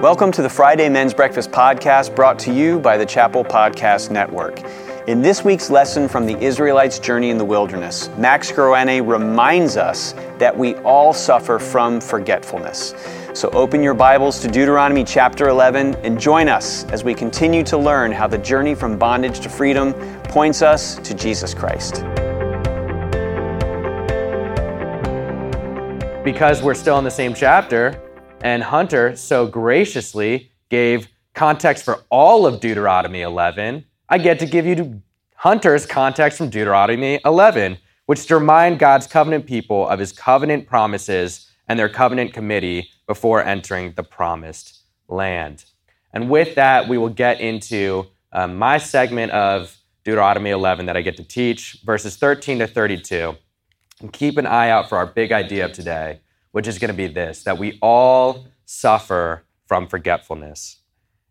Welcome to the Friday Men's Breakfast Podcast brought to you by the Chapel Podcast Network. In this week's lesson from the Israelites' journey in the wilderness, Max Groene reminds us that we all suffer from forgetfulness. So open your Bibles to Deuteronomy chapter 11 and join us as we continue to learn how the journey from bondage to freedom points us to Jesus Christ. Because we're still in the same chapter, and Hunter so graciously gave context for all of Deuteronomy 11, I get to give you Hunter's context from Deuteronomy 11, which to remind God's covenant people of his covenant promises and their covenant committee before entering the promised land. And with that, we will get into um, my segment of Deuteronomy 11 that I get to teach, verses 13 to 32. And keep an eye out for our big idea of today, which is going to be this that we all suffer from forgetfulness.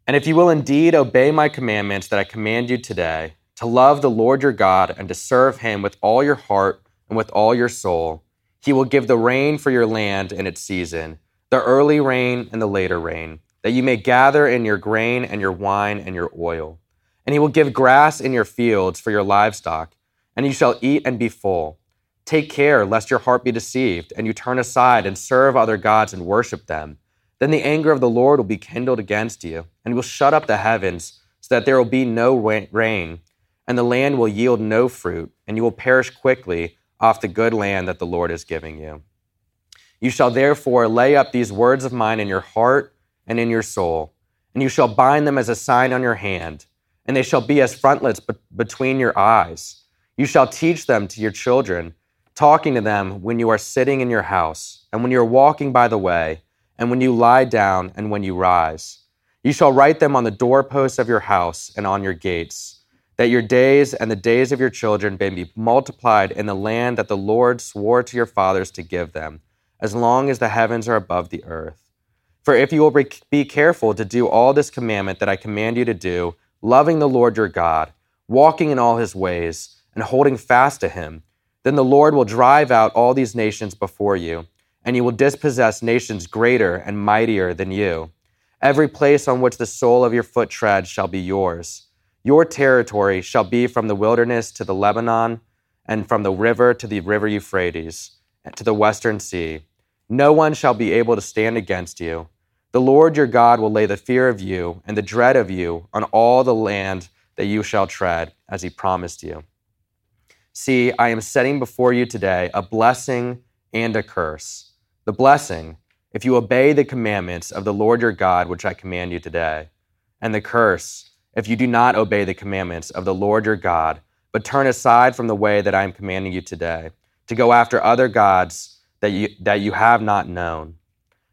And if you will indeed obey my commandments that I command you today, to love the Lord your God and to serve him with all your heart and with all your soul, he will give the rain for your land in its season, the early rain and the later rain, that you may gather in your grain and your wine and your oil. And he will give grass in your fields for your livestock, and you shall eat and be full. Take care lest your heart be deceived, and you turn aside and serve other gods and worship them. Then the anger of the Lord will be kindled against you, and will shut up the heavens, so that there will be no rain, and the land will yield no fruit, and you will perish quickly off the good land that the Lord is giving you. You shall therefore lay up these words of mine in your heart and in your soul, and you shall bind them as a sign on your hand, and they shall be as frontlets between your eyes. You shall teach them to your children talking to them when you are sitting in your house, and when you are walking by the way, and when you lie down, and when you rise. You shall write them on the doorposts of your house and on your gates, that your days and the days of your children may be multiplied in the land that the Lord swore to your fathers to give them, as long as the heavens are above the earth. For if you will be careful to do all this commandment that I command you to do, loving the Lord your God, walking in all his ways, and holding fast to him, then the Lord will drive out all these nations before you, and you will dispossess nations greater and mightier than you. Every place on which the sole of your foot treads shall be yours. Your territory shall be from the wilderness to the Lebanon, and from the river to the river Euphrates, to the western sea. No one shall be able to stand against you. The Lord your God will lay the fear of you and the dread of you on all the land that you shall tread, as he promised you. See, I am setting before you today a blessing and a curse. The blessing, if you obey the commandments of the Lord your God, which I command you today. And the curse, if you do not obey the commandments of the Lord your God, but turn aside from the way that I am commanding you today, to go after other gods that you, that you have not known.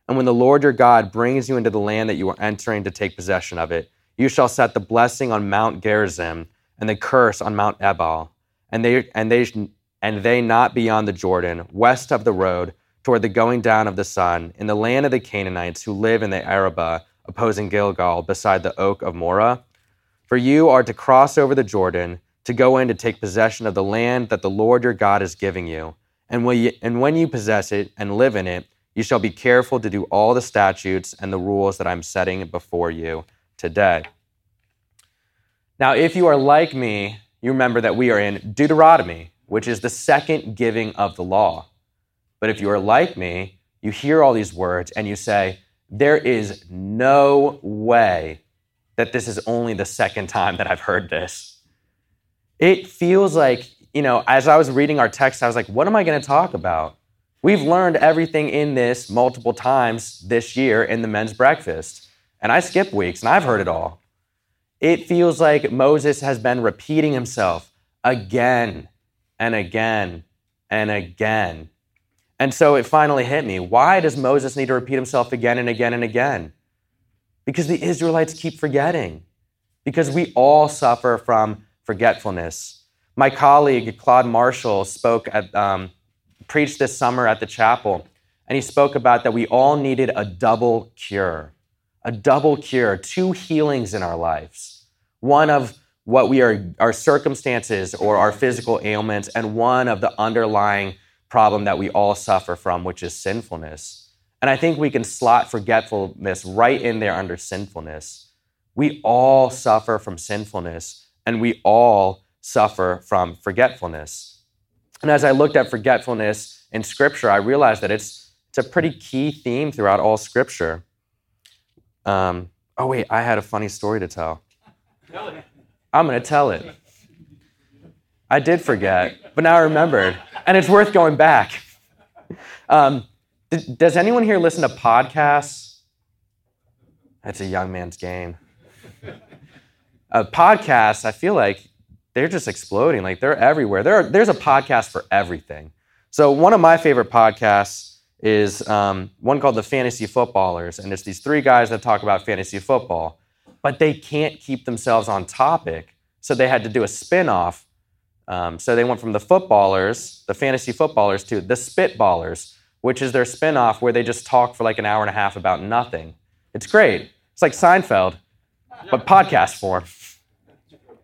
And when the Lord your God brings you into the land that you are entering to take possession of it, you shall set the blessing on Mount Gerizim and the curse on Mount Ebal and they and they and they not beyond the Jordan, west of the road, toward the going down of the sun, in the land of the Canaanites who live in the Arabah, opposing Gilgal, beside the oak of Moreh. For you are to cross over the Jordan, to go in to take possession of the land that the Lord your God is giving you. And you, and when you possess it and live in it, you shall be careful to do all the statutes and the rules that I'm setting before you today. Now, if you are like me, you remember that we are in Deuteronomy, which is the second giving of the law. But if you are like me, you hear all these words and you say, There is no way that this is only the second time that I've heard this. It feels like, you know, as I was reading our text, I was like, What am I going to talk about? We've learned everything in this multiple times this year in the men's breakfast. And I skip weeks and I've heard it all. It feels like Moses has been repeating himself again and again and again. And so it finally hit me. Why does Moses need to repeat himself again and again and again? Because the Israelites keep forgetting, because we all suffer from forgetfulness. My colleague, Claude Marshall, spoke at, um, preached this summer at the chapel, and he spoke about that we all needed a double cure a double cure, two healings in our lives. One of what we are, our circumstances or our physical ailments, and one of the underlying problem that we all suffer from, which is sinfulness. And I think we can slot forgetfulness right in there under sinfulness. We all suffer from sinfulness, and we all suffer from forgetfulness. And as I looked at forgetfulness in Scripture, I realized that it's, it's a pretty key theme throughout all Scripture. Um, oh, wait, I had a funny story to tell. I'm going to tell it. I did forget, but now I remembered, and it's worth going back. Um, does anyone here listen to podcasts? That's a young man's game. Uh, podcasts, I feel like they're just exploding. Like they're everywhere. There are, there's a podcast for everything. So one of my favorite podcasts is um, one called The Fantasy Footballers, and it's these three guys that talk about fantasy football, but they can't keep themselves on topic, so they had to do a spin-off. Um, so they went from the footballers, the fantasy footballers, to the spitballers, which is their spinoff where they just talk for like an hour and a half about nothing. It's great. It's like Seinfeld, but podcast form.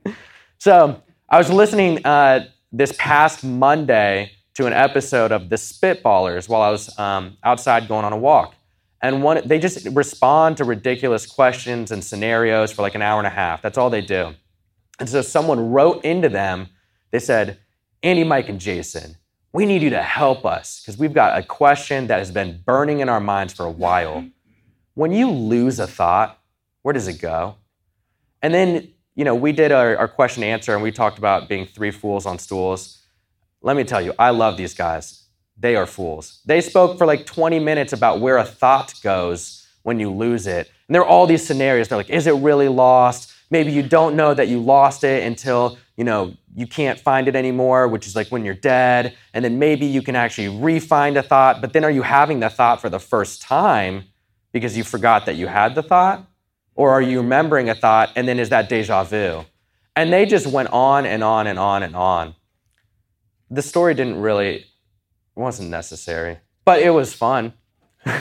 so I was listening uh, this past Monday to an episode of The Spitballers while I was um, outside going on a walk. And one, they just respond to ridiculous questions and scenarios for like an hour and a half. That's all they do. And so someone wrote into them, they said, Andy, Mike, and Jason, we need you to help us because we've got a question that has been burning in our minds for a while. When you lose a thought, where does it go? And then, you know, we did our, our question answer and we talked about being three fools on stools. Let me tell you, I love these guys. They are fools. They spoke for like 20 minutes about where a thought goes when you lose it. And there are all these scenarios. They're like, is it really lost? Maybe you don't know that you lost it until, you know, you can't find it anymore, which is like when you're dead. And then maybe you can actually re-find a thought, but then are you having the thought for the first time because you forgot that you had the thought? Or are you remembering a thought and then is that deja vu? And they just went on and on and on and on. The story didn't really, wasn't necessary, but it was fun.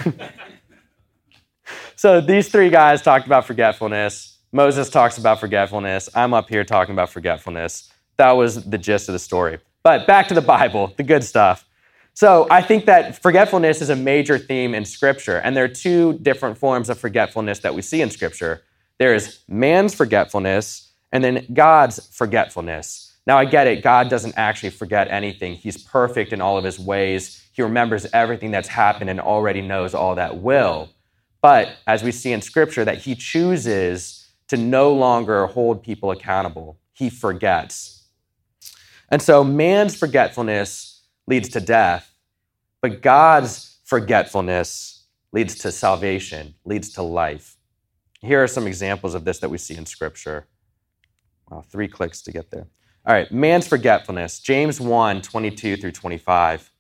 so these three guys talked about forgetfulness. Moses talks about forgetfulness. I'm up here talking about forgetfulness. That was the gist of the story. But back to the Bible, the good stuff. So I think that forgetfulness is a major theme in Scripture, and there are two different forms of forgetfulness that we see in Scripture. There is man's forgetfulness, and then God's forgetfulness. Now I get it, God doesn't actually forget anything. He's perfect in all of his ways. He remembers everything that's happened and already knows all that will. But as we see in Scripture, that he chooses to no longer hold people accountable. He forgets. And so man's forgetfulness leads to death, but God's forgetfulness leads to salvation, leads to life. Here are some examples of this that we see in Scripture. Wow, three clicks to get there. All right, man's forgetfulness, James 1 22 through 25.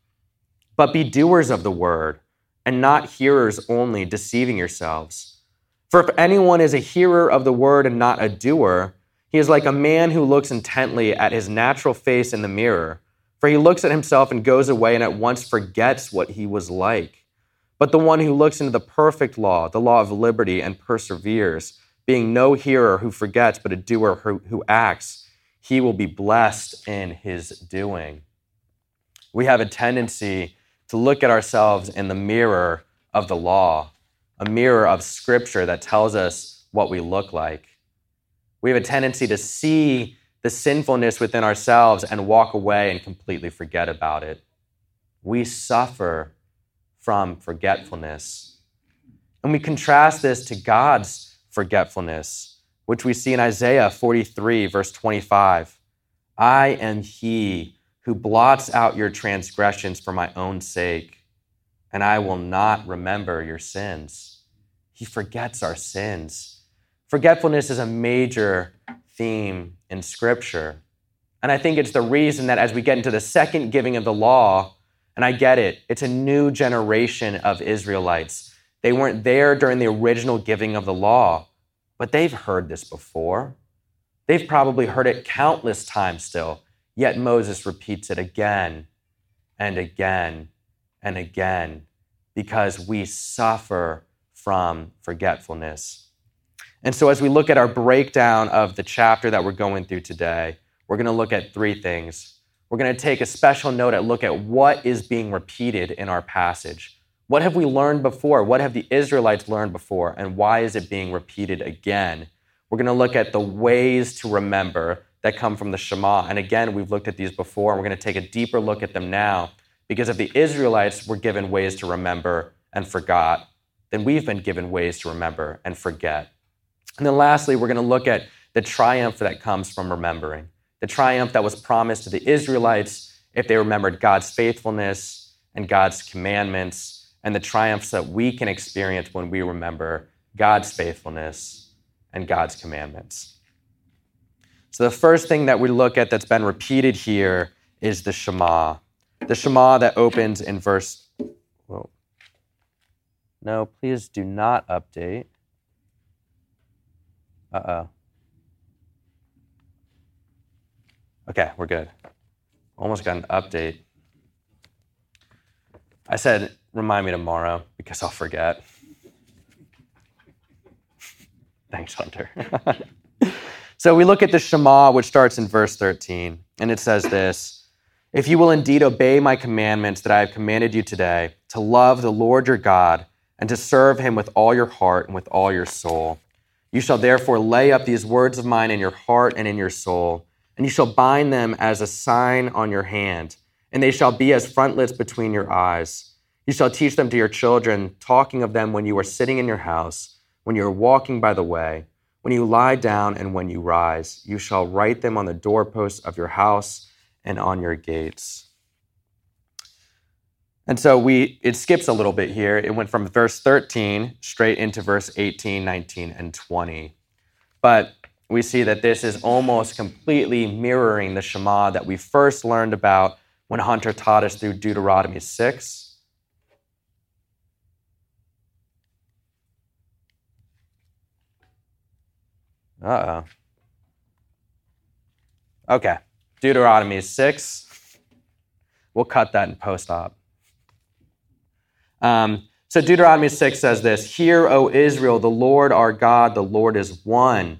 But be doers of the word, and not hearers only, deceiving yourselves. For if anyone is a hearer of the word and not a doer, he is like a man who looks intently at his natural face in the mirror, for he looks at himself and goes away and at once forgets what he was like. But the one who looks into the perfect law, the law of liberty, and perseveres, being no hearer who forgets, but a doer who, who acts, he will be blessed in his doing. We have a tendency to look at ourselves in the mirror of the law, a mirror of scripture that tells us what we look like. We have a tendency to see the sinfulness within ourselves and walk away and completely forget about it. We suffer from forgetfulness. And we contrast this to God's forgetfulness, which we see in Isaiah 43, verse 25. I am he who blots out your transgressions for my own sake, and I will not remember your sins. He forgets our sins. Forgetfulness is a major theme in Scripture. And I think it's the reason that as we get into the second giving of the law, and I get it, it's a new generation of Israelites. They weren't there during the original giving of the law, but they've heard this before. They've probably heard it countless times still, yet Moses repeats it again and again and again because we suffer from forgetfulness. And so, as we look at our breakdown of the chapter that we're going through today, we're going to look at three things. We're going to take a special note at look at what is being repeated in our passage. What have we learned before? What have the Israelites learned before? And why is it being repeated again? We're going to look at the ways to remember that come from the Shema. And again, we've looked at these before, and we're going to take a deeper look at them now because if the Israelites were given ways to remember and forgot, then we've been given ways to remember and forget. And then lastly, we're going to look at the triumph that comes from remembering. The triumph that was promised to the Israelites if they remembered God's faithfulness and God's commandments, and the triumphs that we can experience when we remember God's faithfulness and God's commandments. So, the first thing that we look at that's been repeated here is the Shema. The Shema that opens in verse. Whoa. No, please do not update. Uh oh. Okay, we're good. Almost got an update. I said, remind me tomorrow because I'll forget. Thanks, Hunter. so we look at the Shema, which starts in verse 13, and it says this If you will indeed obey my commandments that I have commanded you today, to love the Lord your God, and to serve him with all your heart and with all your soul, you shall therefore lay up these words of mine in your heart and in your soul, and you shall bind them as a sign on your hand, and they shall be as frontlets between your eyes. You shall teach them to your children, talking of them when you are sitting in your house when you are walking by the way, when you lie down, and when you rise. You shall write them on the doorposts of your house and on your gates. And so we it skips a little bit here. It went from verse 13 straight into verse 18, 19, and 20. But we see that this is almost completely mirroring the Shema that we first learned about when Hunter taught us through Deuteronomy 6 Uh oh. Okay. Deuteronomy 6. We'll cut that in post op. Um, so Deuteronomy 6 says this Hear, O Israel, the Lord our God, the Lord is one.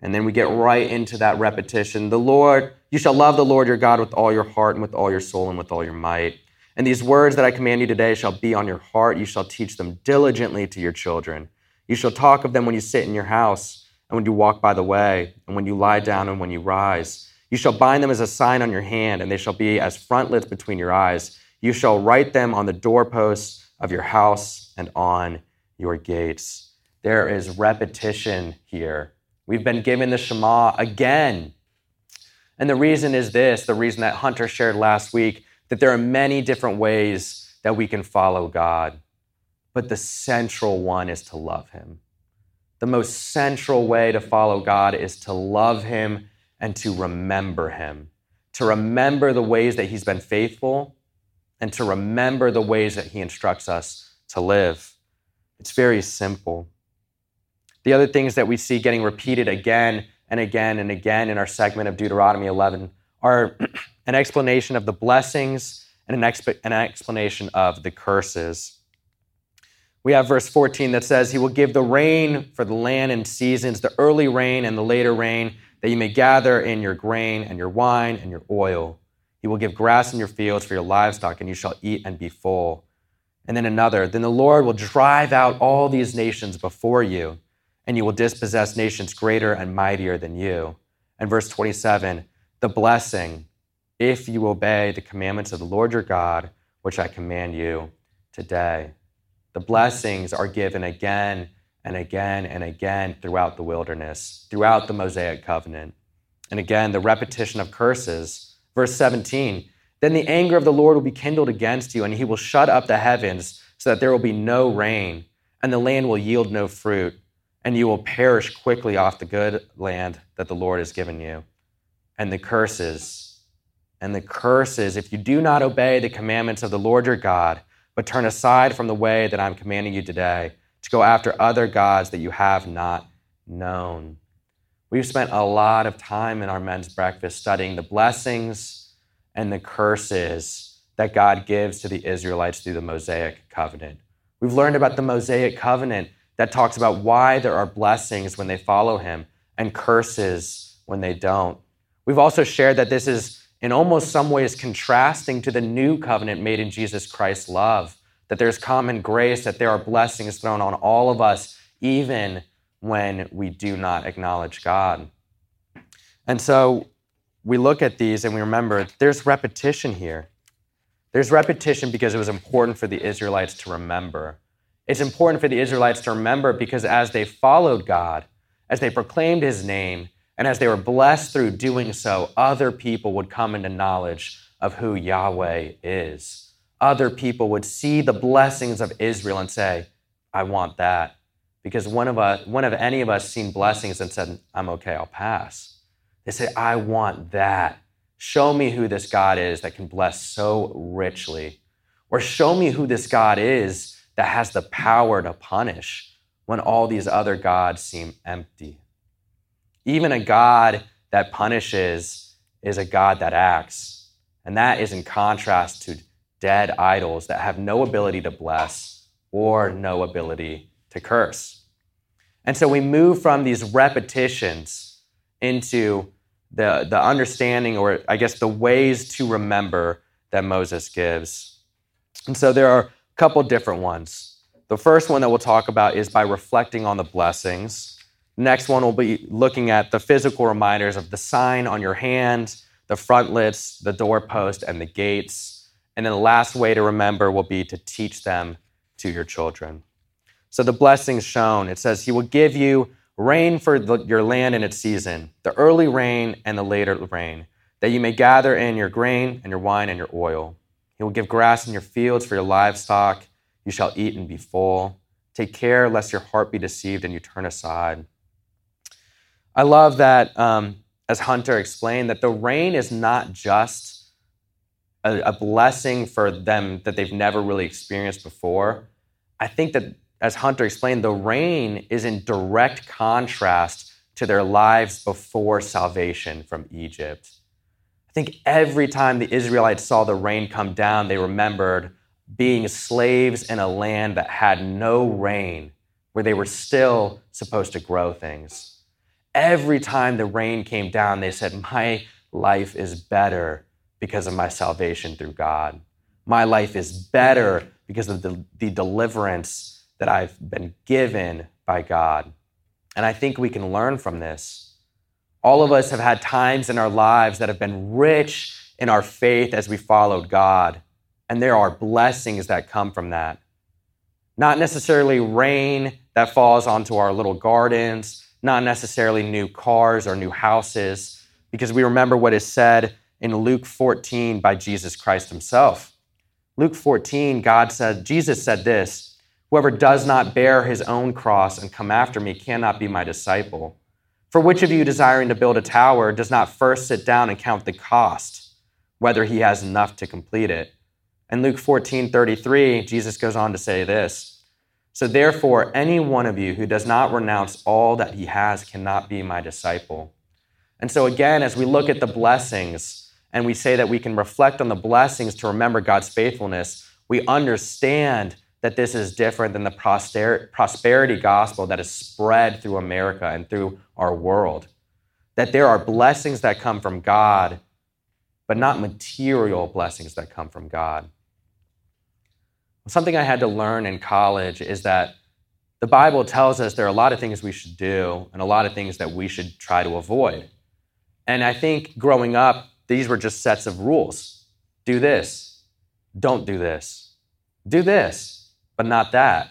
And then we get right into that repetition. The Lord, you shall love the Lord your God with all your heart and with all your soul and with all your might. And these words that I command you today shall be on your heart. You shall teach them diligently to your children. You shall talk of them when you sit in your house and when you walk by the way, and when you lie down, and when you rise. You shall bind them as a sign on your hand, and they shall be as frontlets between your eyes. You shall write them on the doorposts of your house and on your gates. There is repetition here. We've been given the Shema again. And the reason is this the reason that Hunter shared last week that there are many different ways that we can follow God, but the central one is to love Him the most central way to follow God is to love Him and to remember Him, to remember the ways that He's been faithful and to remember the ways that He instructs us to live. It's very simple. The other things that we see getting repeated again and again and again in our segment of Deuteronomy 11 are an explanation of the blessings and an, exp- an explanation of the curses. We have verse 14 that says, He will give the rain for the land and seasons, the early rain and the later rain, that you may gather in your grain and your wine and your oil. He will give grass in your fields for your livestock, and you shall eat and be full. And then another, then the Lord will drive out all these nations before you, and you will dispossess nations greater and mightier than you. And verse 27, the blessing, if you obey the commandments of the Lord your God, which I command you today. The blessings are given again and again and again throughout the wilderness, throughout the Mosaic covenant. And again, the repetition of curses. Verse 17 Then the anger of the Lord will be kindled against you, and he will shut up the heavens so that there will be no rain, and the land will yield no fruit, and you will perish quickly off the good land that the Lord has given you. And the curses, and the curses, if you do not obey the commandments of the Lord your God, but turn aside from the way that I'm commanding you today to go after other gods that you have not known. We've spent a lot of time in our men's breakfast studying the blessings and the curses that God gives to the Israelites through the Mosaic covenant. We've learned about the Mosaic covenant that talks about why there are blessings when they follow him and curses when they don't. We've also shared that this is in almost some ways contrasting to the new covenant made in Jesus Christ's love, that there's common grace, that there are blessings thrown on all of us, even when we do not acknowledge God. And so we look at these and we remember there's repetition here. There's repetition because it was important for the Israelites to remember. It's important for the Israelites to remember because as they followed God, as they proclaimed his name, and as they were blessed through doing so, other people would come into knowledge of who Yahweh is. Other people would see the blessings of Israel and say, I want that. Because one of, us, one of any of us seen blessings and said, I'm okay, I'll pass. They say, I want that. Show me who this God is that can bless so richly. Or show me who this God is that has the power to punish when all these other gods seem empty. Even a God that punishes is a God that acts. And that is in contrast to dead idols that have no ability to bless or no ability to curse. And so we move from these repetitions into the, the understanding, or I guess the ways to remember that Moses gives. And so there are a couple different ones. The first one that we'll talk about is by reflecting on the blessings. Next one will be looking at the physical reminders of the sign on your hand, the frontlets, the doorpost, and the gates. And then the last way to remember will be to teach them to your children. So the blessings shown, it says, He will give you rain for the, your land in its season, the early rain and the later rain, that you may gather in your grain and your wine and your oil. He will give grass in your fields for your livestock. You shall eat and be full. Take care lest your heart be deceived and you turn aside. I love that, um, as Hunter explained, that the rain is not just a, a blessing for them that they've never really experienced before. I think that as Hunter explained, the rain is in direct contrast to their lives before salvation from Egypt. I think every time the Israelites saw the rain come down, they remembered being slaves in a land that had no rain, where they were still supposed to grow things. Every time the rain came down, they said, My life is better because of my salvation through God. My life is better because of the, the deliverance that I've been given by God. And I think we can learn from this. All of us have had times in our lives that have been rich in our faith as we followed God. And there are blessings that come from that. Not necessarily rain that falls onto our little gardens, not necessarily new cars or new houses, because we remember what is said in Luke 14 by Jesus Christ himself. Luke 14, God said, Jesus said this Whoever does not bear his own cross and come after me cannot be my disciple. For which of you desiring to build a tower does not first sit down and count the cost, whether he has enough to complete it? In Luke 14 33, Jesus goes on to say this So therefore, any one of you who does not renounce all that he has cannot be my disciple. And so, again, as we look at the blessings and we say that we can reflect on the blessings to remember God's faithfulness, we understand that this is different than the prosperity gospel that is spread through America and through our world. That there are blessings that come from God, but not material blessings that come from God. Something I had to learn in college is that the Bible tells us there are a lot of things we should do and a lot of things that we should try to avoid. And I think growing up, these were just sets of rules do this, don't do this, do this but not that.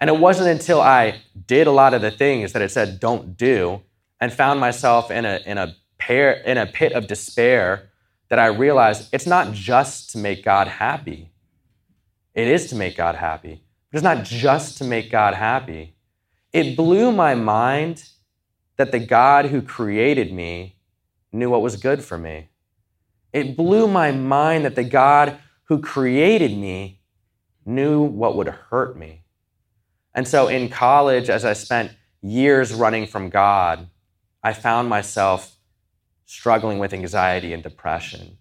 And it wasn't until I did a lot of the things that it said don't do and found myself in a, in a, pair, in a pit of despair that I realized it's not just to make God happy. It is to make God happy, but it's not just to make God happy. It blew my mind that the God who created me knew what was good for me. It blew my mind that the God who created me knew what would hurt me. And so in college, as I spent years running from God, I found myself struggling with anxiety and depression,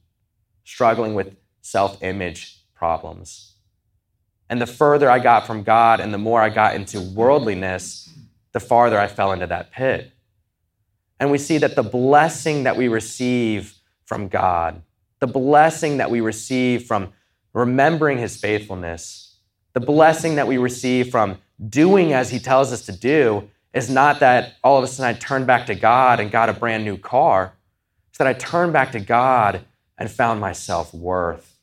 struggling with self image problems. And the further I got from God and the more I got into worldliness, the farther I fell into that pit. And we see that the blessing that we receive from God, the blessing that we receive from remembering his faithfulness The blessing that we receive from doing as He tells us to do is not that all of a sudden I turned back to God and got a brand new car. It's that I turned back to God and found my self worth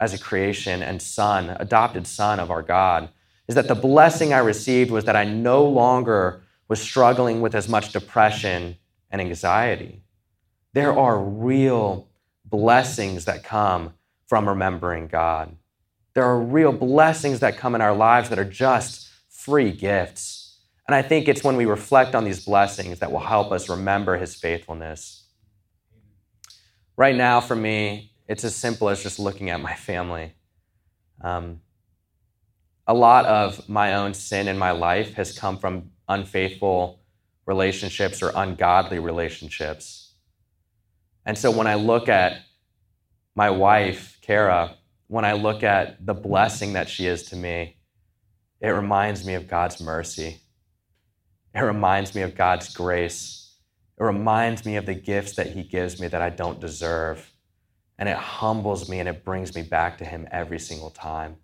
as a creation and son, adopted son of our God. Is that the blessing I received was that I no longer was struggling with as much depression and anxiety. There are real blessings that come from remembering God. There are real blessings that come in our lives that are just free gifts. And I think it's when we reflect on these blessings that will help us remember his faithfulness. Right now, for me, it's as simple as just looking at my family. Um, a lot of my own sin in my life has come from unfaithful relationships or ungodly relationships. And so when I look at my wife, Kara, when I look at the blessing that she is to me, it reminds me of God's mercy. It reminds me of God's grace. It reminds me of the gifts that He gives me that I don't deserve. And it humbles me and it brings me back to Him every single time.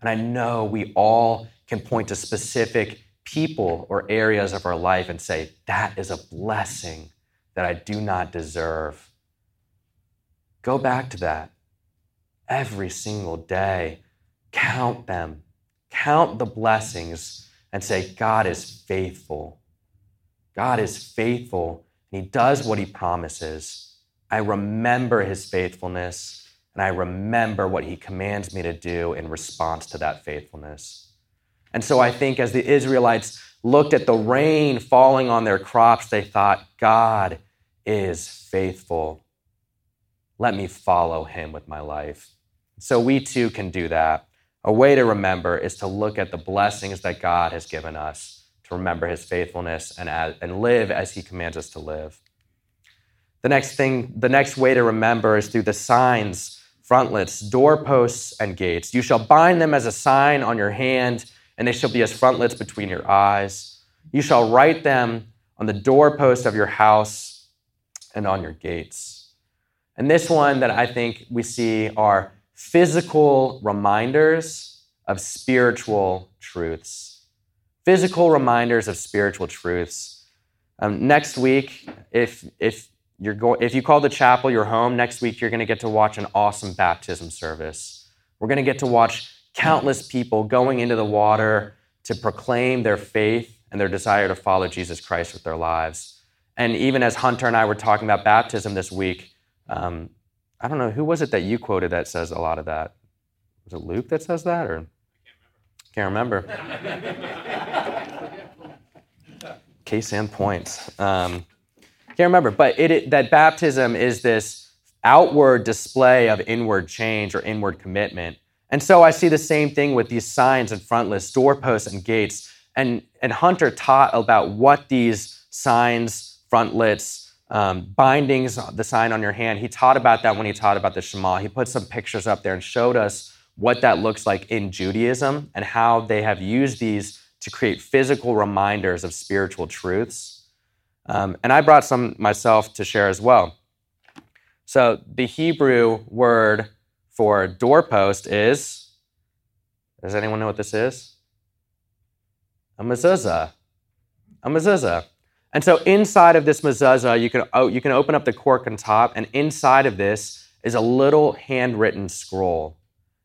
And I know we all can point to specific people or areas of our life and say, that is a blessing that I do not deserve. Go back to that every single day. Count them, count the blessings, and say, God is faithful. God is faithful, and He does what He promises. I remember His faithfulness, and I remember what He commands me to do in response to that faithfulness. And so I think as the Israelites looked at the rain falling on their crops, they thought, God is faithful. Let me follow him with my life. So we too can do that. A way to remember is to look at the blessings that God has given us, to remember his faithfulness and, and live as he commands us to live. The next thing, the next way to remember is through the signs, frontlets, doorposts, and gates. You shall bind them as a sign on your hand and they shall be as frontlets between your eyes. You shall write them on the doorpost of your house and on your gates. And this one that I think we see are physical reminders of spiritual truths. Physical reminders of spiritual truths. Um, next week, if, if, you're go- if you call the chapel your home, next week you're going to get to watch an awesome baptism service. We're going to get to watch countless people going into the water to proclaim their faith and their desire to follow Jesus Christ with their lives. And even as Hunter and I were talking about baptism this week, um, I don't know, who was it that you quoted that says a lot of that? Was it Luke that says that? Or can't remember. Case and points. Um, can't remember, but it, it, that baptism is this outward display of inward change or inward commitment. And so I see the same thing with these signs and frontlets, doorposts and gates. And, and Hunter taught about what these signs, frontlets, um, bindings, the sign on your hand, he taught about that when he taught about the Shema. He put some pictures up there and showed us what that looks like in Judaism and how they have used these to create physical reminders of spiritual truths. Um, and I brought some myself to share as well. So the Hebrew word for doorpost is does anyone know what this is? A mezuzah. A mezuzah. And so inside of this mezuzah, you can, oh, you can open up the cork on top, and inside of this is a little handwritten scroll.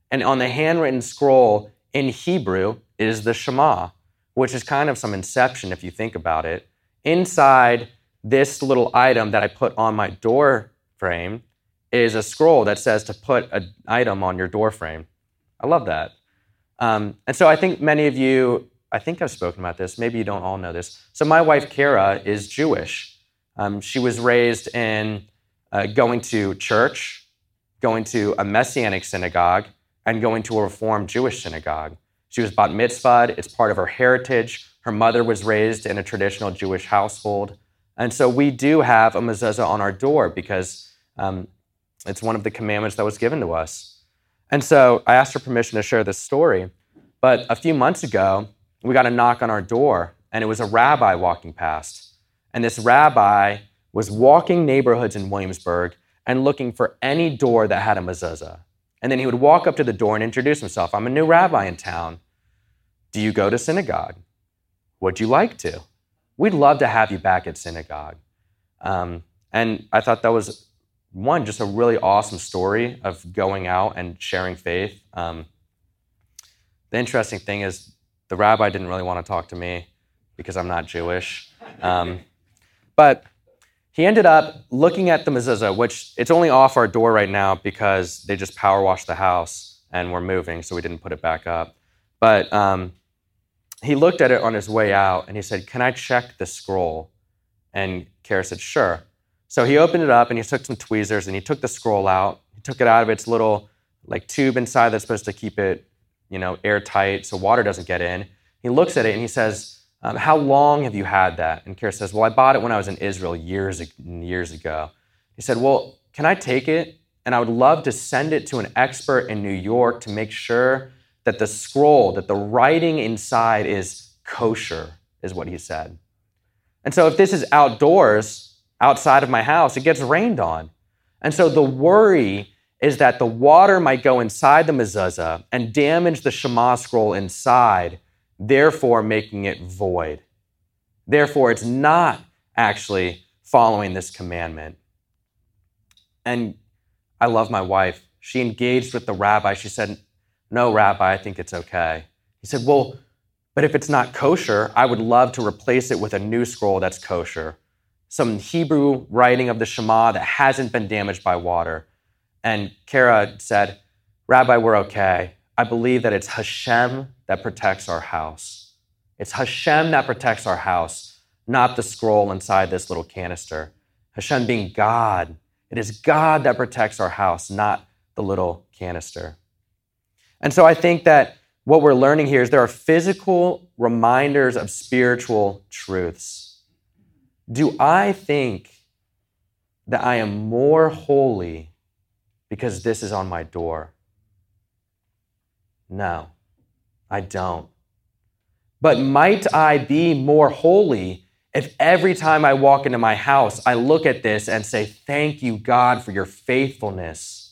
And on the handwritten scroll in Hebrew is the Shema, which is kind of some inception if you think about it. Inside this little item that I put on my door frame is a scroll that says to put an item on your door frame. I love that. Um, and so I think many of you, I think I've spoken about this, maybe you don't all know this. So my wife, Kara, is Jewish. Um, she was raised in uh, going to church, going to a Messianic synagogue, and going to a Reformed Jewish synagogue. She was bat mitzvahed, it's part of her heritage. Her mother was raised in a traditional Jewish household. And so we do have a mezuzah on our door because um, it's one of the commandments that was given to us. And so I asked her permission to share this story. But a few months ago, we got a knock on our door, and it was a rabbi walking past. And this rabbi was walking neighborhoods in Williamsburg and looking for any door that had a mezuzah. And then he would walk up to the door and introduce himself. I'm a new rabbi in town. Do you go to synagogue? Would you like to? We'd love to have you back at synagogue. Um, and I thought that was one, just a really awesome story of going out and sharing faith. Um, the interesting thing is, the rabbi didn't really want to talk to me because I'm not Jewish. Um, but he ended up looking at the mezuzah, which it's only off our door right now because they just power washed the house and we're moving, so we didn't put it back up. But um, he looked at it on his way out and he said, Can I check the scroll? And Kara said, Sure. So he opened it up and he took some tweezers and he took the scroll out. He took it out of its little like tube inside that's supposed to keep it, you know, airtight so water doesn't get in. He looks at it and he says, um, "How long have you had that?" And Kara says, "Well, I bought it when I was in Israel years years ago." He said, "Well, can I take it? And I would love to send it to an expert in New York to make sure that the scroll, that the writing inside is kosher." Is what he said. And so, if this is outdoors, outside of my house, it gets rained on. And so the worry is that the water might go inside the mezuzah and damage the Shema scroll inside, therefore making it void. Therefore, it's not actually following this commandment. And I love my wife. She engaged with the rabbi. She said, No, rabbi, I think it's okay. He said, Well, but if it's not kosher, I would love to replace it with a new scroll that's kosher some Hebrew writing of the Shema that hasn't been damaged by water. And Kara said, Rabbi, we're okay. I believe that it's Hashem that protects our house. It's Hashem that protects our house, not the scroll inside this little canister. Hashem being God. It is God that protects our house, not the little canister. And so I think that what we're learning here is there are physical reminders of spiritual truths. Do I think that I am more holy because this is on my door? No, I don't. But might I be more holy if every time I walk into my house, I look at this and say, Thank you, God, for your faithfulness?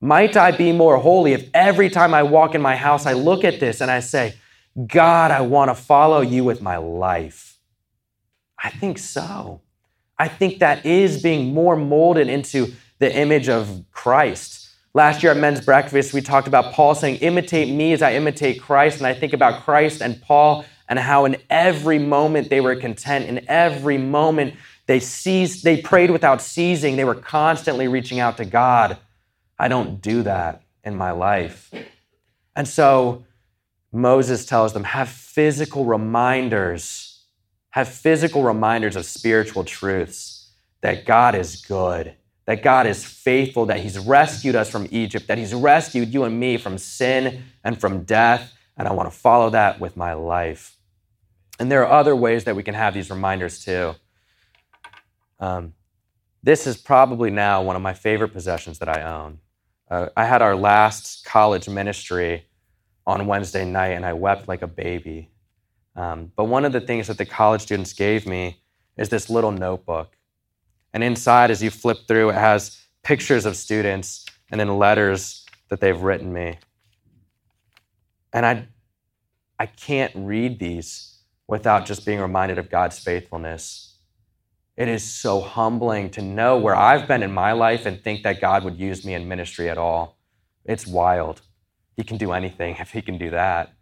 Might I be more holy if every time I walk in my house, I look at this and I say, God, I want to follow you with my life? I think so. I think that is being more molded into the image of Christ. Last year at men's breakfast, we talked about Paul saying, Imitate me as I imitate Christ. And I think about Christ and Paul and how in every moment they were content, in every moment they ceased, they prayed without ceasing, they were constantly reaching out to God. I don't do that in my life. And so Moses tells them, have physical reminders have physical reminders of spiritual truths that God is good, that God is faithful, that He's rescued us from Egypt, that He's rescued you and me from sin and from death. And I want to follow that with my life. And there are other ways that we can have these reminders too. Um, this is probably now one of my favorite possessions that I own. Uh, I had our last college ministry on Wednesday night, and I wept like a baby um, but one of the things that the college students gave me is this little notebook. And inside, as you flip through, it has pictures of students and then letters that they've written me. And I, I can't read these without just being reminded of God's faithfulness. It is so humbling to know where I've been in my life and think that God would use me in ministry at all. It's wild. He can do anything if he can do that.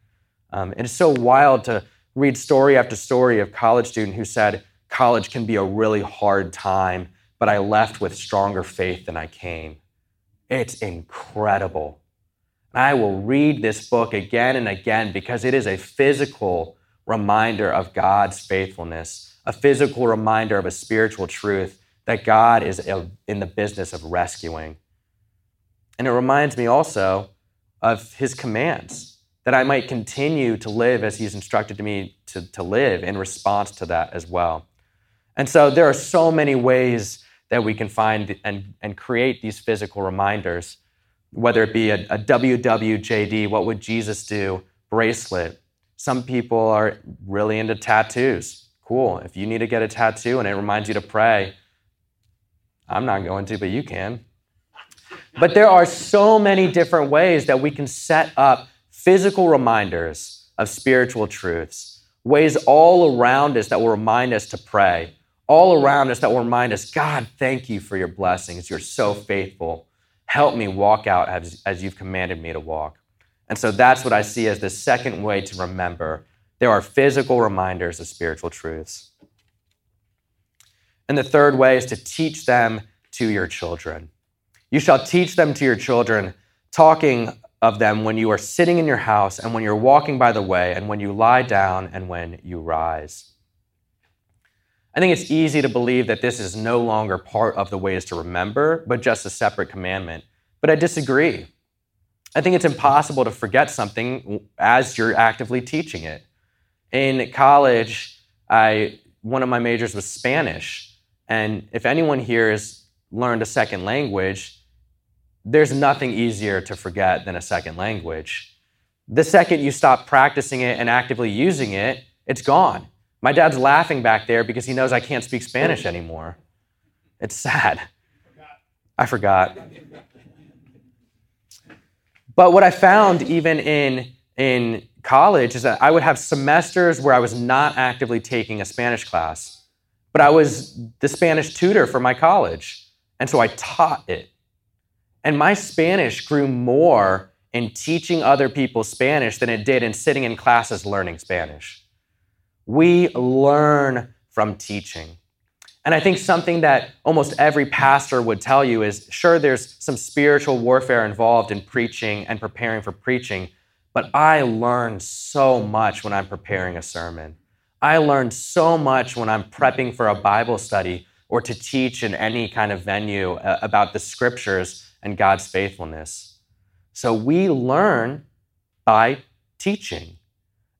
Um, it's so wild to read story after story of college student who said college can be a really hard time, but I left with stronger faith than I came. It's incredible. I will read this book again and again because it is a physical reminder of God's faithfulness, a physical reminder of a spiritual truth that God is in the business of rescuing. And it reminds me also of his commands that I might continue to live as He's instructed me to, to live in response to that as well. And so there are so many ways that we can find and, and create these physical reminders, whether it be a, a WWJD, what would Jesus do, bracelet. Some people are really into tattoos. Cool. If you need to get a tattoo and it reminds you to pray, I'm not going to, but you can. But there are so many different ways that we can set up physical reminders of spiritual truths, ways all around us that will remind us to pray, all around us that will remind us, God, thank you for your blessings. You're so faithful. Help me walk out as, as you've commanded me to walk. And so that's what I see as the second way to remember. There are physical reminders of spiritual truths. And the third way is to teach them to your children. You shall teach them to your children, talking of them when you are sitting in your house and when you're walking by the way and when you lie down and when you rise. I think it's easy to believe that this is no longer part of the ways to remember, but just a separate commandment. But I disagree. I think it's impossible to forget something as you're actively teaching it. In college, I one of my majors was Spanish, and if anyone here has learned a second language, there's nothing easier to forget than a second language. The second you stop practicing it and actively using it, it's gone. My dad's laughing back there because he knows I can't speak Spanish anymore. It's sad. I forgot. But what I found even in, in college is that I would have semesters where I was not actively taking a Spanish class, but I was the Spanish tutor for my college. And so I taught it. And my Spanish grew more in teaching other people Spanish than it did in sitting in classes learning Spanish. We learn from teaching. And I think something that almost every pastor would tell you is sure, there's some spiritual warfare involved in preaching and preparing for preaching, but I learn so much when I'm preparing a sermon. I learn so much when I'm prepping for a Bible study or to teach in any kind of venue uh, about the scriptures and God's faithfulness. So we learn by teaching.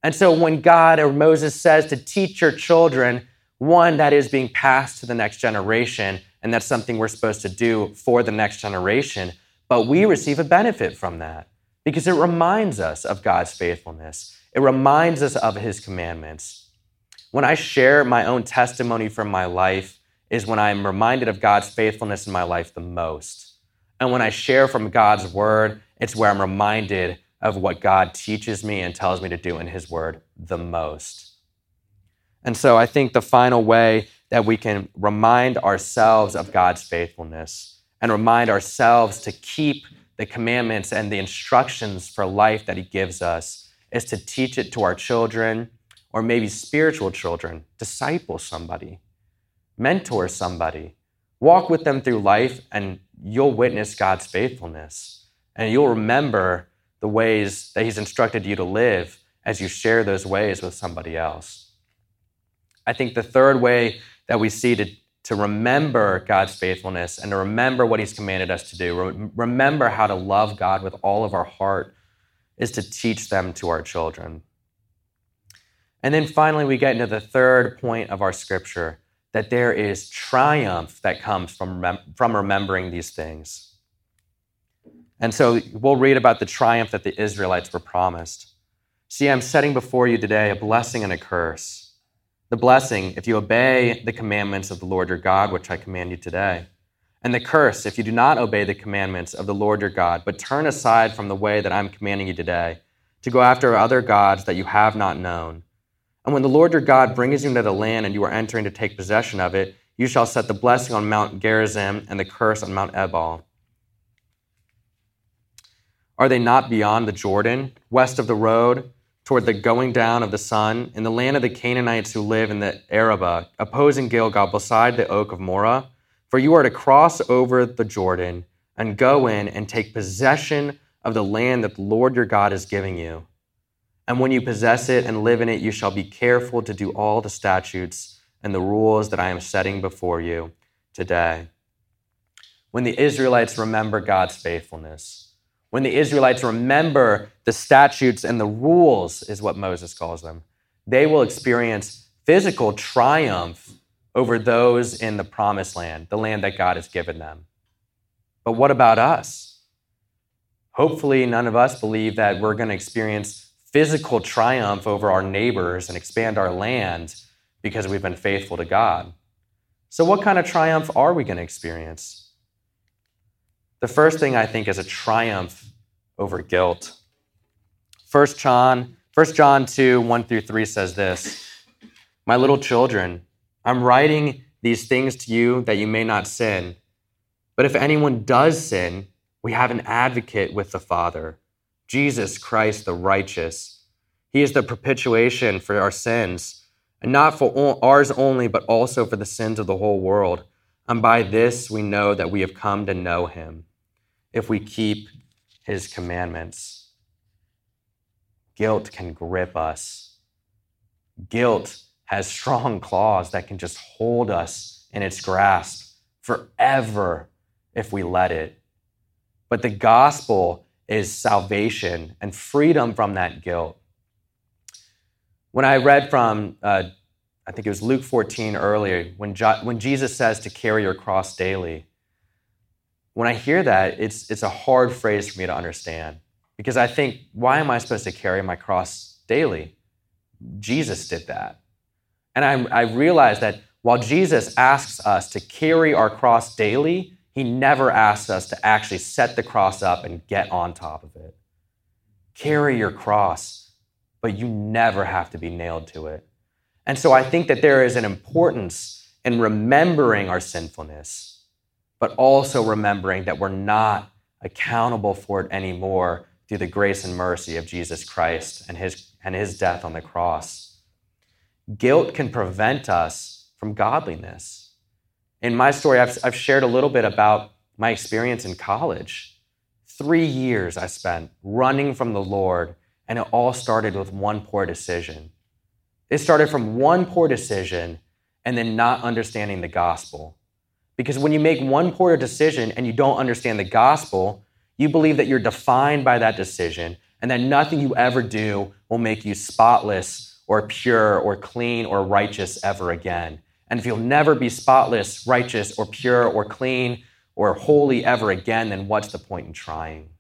And so when God or Moses says to teach your children, one, that is being passed to the next generation, and that's something we're supposed to do for the next generation. But we receive a benefit from that because it reminds us of God's faithfulness, it reminds us of his commandments. When I share my own testimony from my life, is when I'm reminded of God's faithfulness in my life the most. And when I share from God's word, it's where I'm reminded of what God teaches me and tells me to do in His Word the most. And so I think the final way that we can remind ourselves of God's faithfulness and remind ourselves to keep the commandments and the instructions for life that He gives us is to teach it to our children or maybe spiritual children, disciple somebody, mentor somebody, walk with them through life, and you'll witness God's faithfulness. And you'll remember the ways that He's instructed you to live as you share those ways with somebody else. I think the third way that we see to, to remember God's faithfulness and to remember what He's commanded us to do, re- remember how to love God with all of our heart, is to teach them to our children. And then finally, we get into the third point of our scripture that there is triumph that comes from, from remembering these things. And so we'll read about the triumph that the Israelites were promised. See, I'm setting before you today a blessing and a curse. The blessing, if you obey the commandments of the Lord your God, which I command you today. And the curse, if you do not obey the commandments of the Lord your God, but turn aside from the way that I'm commanding you today, to go after other gods that you have not known. And when the Lord your God brings you into the land and you are entering to take possession of it, you shall set the blessing on Mount Gerizim and the curse on Mount Ebal. Are they not beyond the Jordan, west of the road, toward the going down of the sun, in the land of the Canaanites who live in the Arabah, opposing Gilgal beside the oak of Moreh? For you are to cross over the Jordan and go in and take possession of the land that the Lord your God is giving you. And when you possess it and live in it, you shall be careful to do all the statutes and the rules that I am setting before you today. When the Israelites remember God's faithfulness, when the Israelites remember the statutes and the rules, is what Moses calls them, they will experience physical triumph over those in the promised land, the land that God has given them. But what about us? Hopefully, none of us believe that we're going to experience physical triumph over our neighbors and expand our land because we've been faithful to God. So, what kind of triumph are we going to experience? The first thing I think is a triumph over guilt. 1 John, 1 John 2, 1 through 3 says this My little children, I'm writing these things to you that you may not sin. But if anyone does sin, we have an advocate with the Father, Jesus Christ the righteous. He is the propitiation for our sins, and not for ours only, but also for the sins of the whole world. And by this we know that we have come to know him, if we keep his commandments. Guilt can grip us. Guilt has strong claws that can just hold us in its grasp forever if we let it. But the gospel is salvation and freedom from that guilt. When I read from, uh, I think it was Luke 14 earlier, when, jo- when Jesus says to carry your cross daily, when I hear that, it's, it's a hard phrase for me to understand because I think, why am I supposed to carry my cross daily? Jesus did that. And I, I realize that while Jesus asks us to carry our cross daily, he never asks us to actually set the cross up and get on top of it. Carry your cross, but you never have to be nailed to it. And so I think that there is an importance in remembering our sinfulness, but also remembering that we're not accountable for it anymore through the grace and mercy of Jesus Christ and his, and his death on the cross. Guilt can prevent us from godliness. In my story, I've, I've shared a little bit about my experience in college. Three years I spent running from the Lord, and it all started with one poor decision. It started from one poor decision and then not understanding the gospel. Because when you make one poor decision and you don't understand the gospel, you believe that you're defined by that decision and that nothing you ever do will make you spotless or pure or clean or righteous ever again. And if you'll never be spotless, righteous, or pure, or clean, or holy ever again, then what's the point in trying?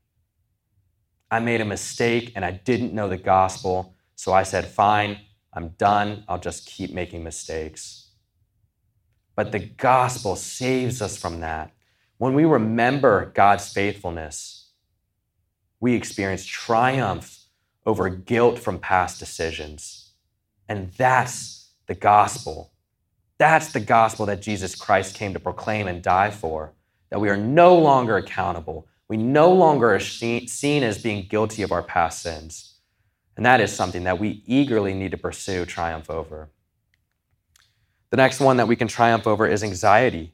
I made a mistake and I didn't know the gospel, so I said, fine, I'm done. I'll just keep making mistakes. But the gospel saves us from that. When we remember God's faithfulness, we experience triumph over guilt from past decisions. And that's the gospel. That's the gospel that Jesus Christ came to proclaim and die for. That we are no longer accountable. We no longer are seen as being guilty of our past sins. And that is something that we eagerly need to pursue triumph over. The next one that we can triumph over is anxiety.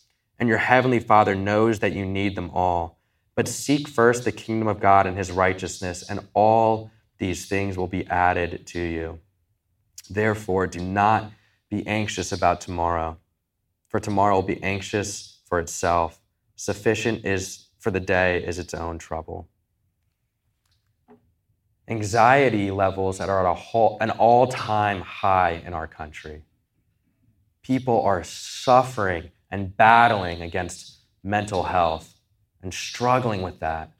and your heavenly Father knows that you need them all. But seek first the kingdom of God and his righteousness, and all these things will be added to you. Therefore, do not be anxious about tomorrow, for tomorrow will be anxious for itself. Sufficient is for the day is its own trouble. Anxiety levels that are at a whole, an all time high in our country. People are suffering and battling against mental health and struggling with that.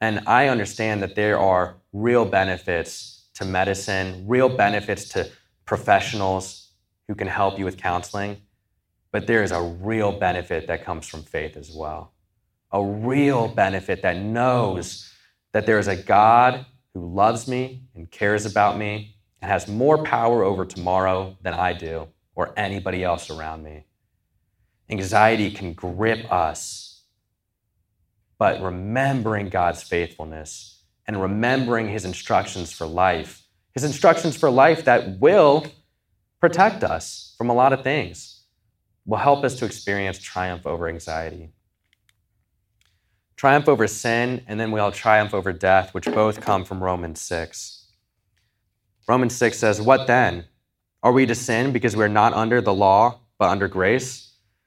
And I understand that there are real benefits to medicine, real benefits to professionals who can help you with counseling, but there is a real benefit that comes from faith as well. A real benefit that knows that there is a God who loves me and cares about me and has more power over tomorrow than I do or anybody else around me. Anxiety can grip us but remembering God's faithfulness and remembering his instructions for life. His instructions for life that will protect us from a lot of things, will help us to experience triumph over anxiety. Triumph over sin, and then we'll triumph over death, which both come from Romans 6. Romans 6 says, What then? Are we to sin because we're not under the law, but under grace?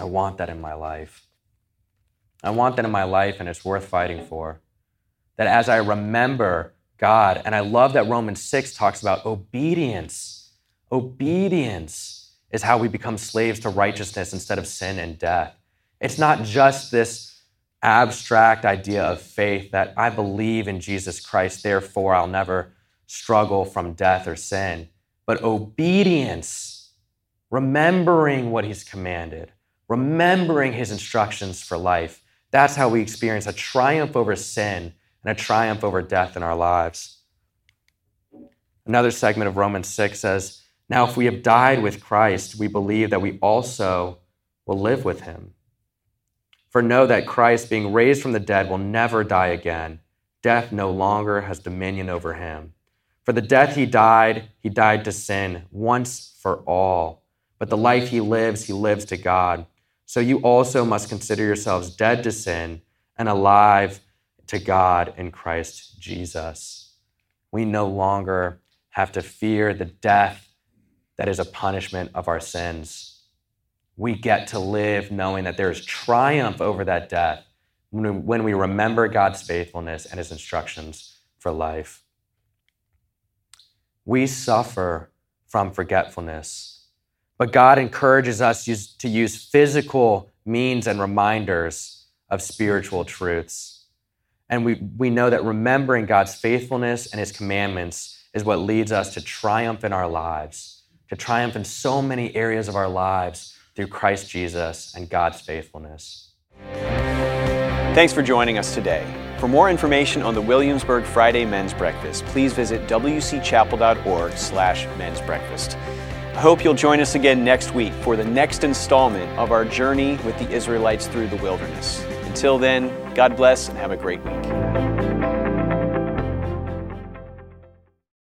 I want that in my life. I want that in my life, and it's worth fighting for. That as I remember God, and I love that Romans 6 talks about obedience. Obedience is how we become slaves to righteousness instead of sin and death. It's not just this abstract idea of faith that I believe in Jesus Christ, therefore I'll never struggle from death or sin, but obedience, remembering what he's commanded, remembering his instructions for life. That's how we experience a triumph over sin and a triumph over death in our lives. Another segment of Romans 6 says, Now, if we have died with Christ, we believe that we also will live with him. For know that Christ, being raised from the dead, will never die again. Death no longer has dominion over him. For the death he died, he died to sin once for all. But the life he lives, he lives to God. So you also must consider yourselves dead to sin and alive to God in Christ Jesus. We no longer have to fear the death that is a punishment of our sins we get to live knowing that there is triumph over that death when we remember God's faithfulness and his instructions for life. We suffer from forgetfulness, but God encourages us to use physical means and reminders of spiritual truths. And we, we know that remembering God's faithfulness and his commandments is what leads us to triumph in our lives, to triumph in so many areas of our lives through Christ Jesus and God's faithfulness. Thanks for joining us today. For more information on the Williamsburg Friday Men's Breakfast, please visit wcchapel.org slash men's breakfast. I hope you'll join us again next week for the next installment of our journey with the Israelites through the wilderness. Until then, God bless and have a great week.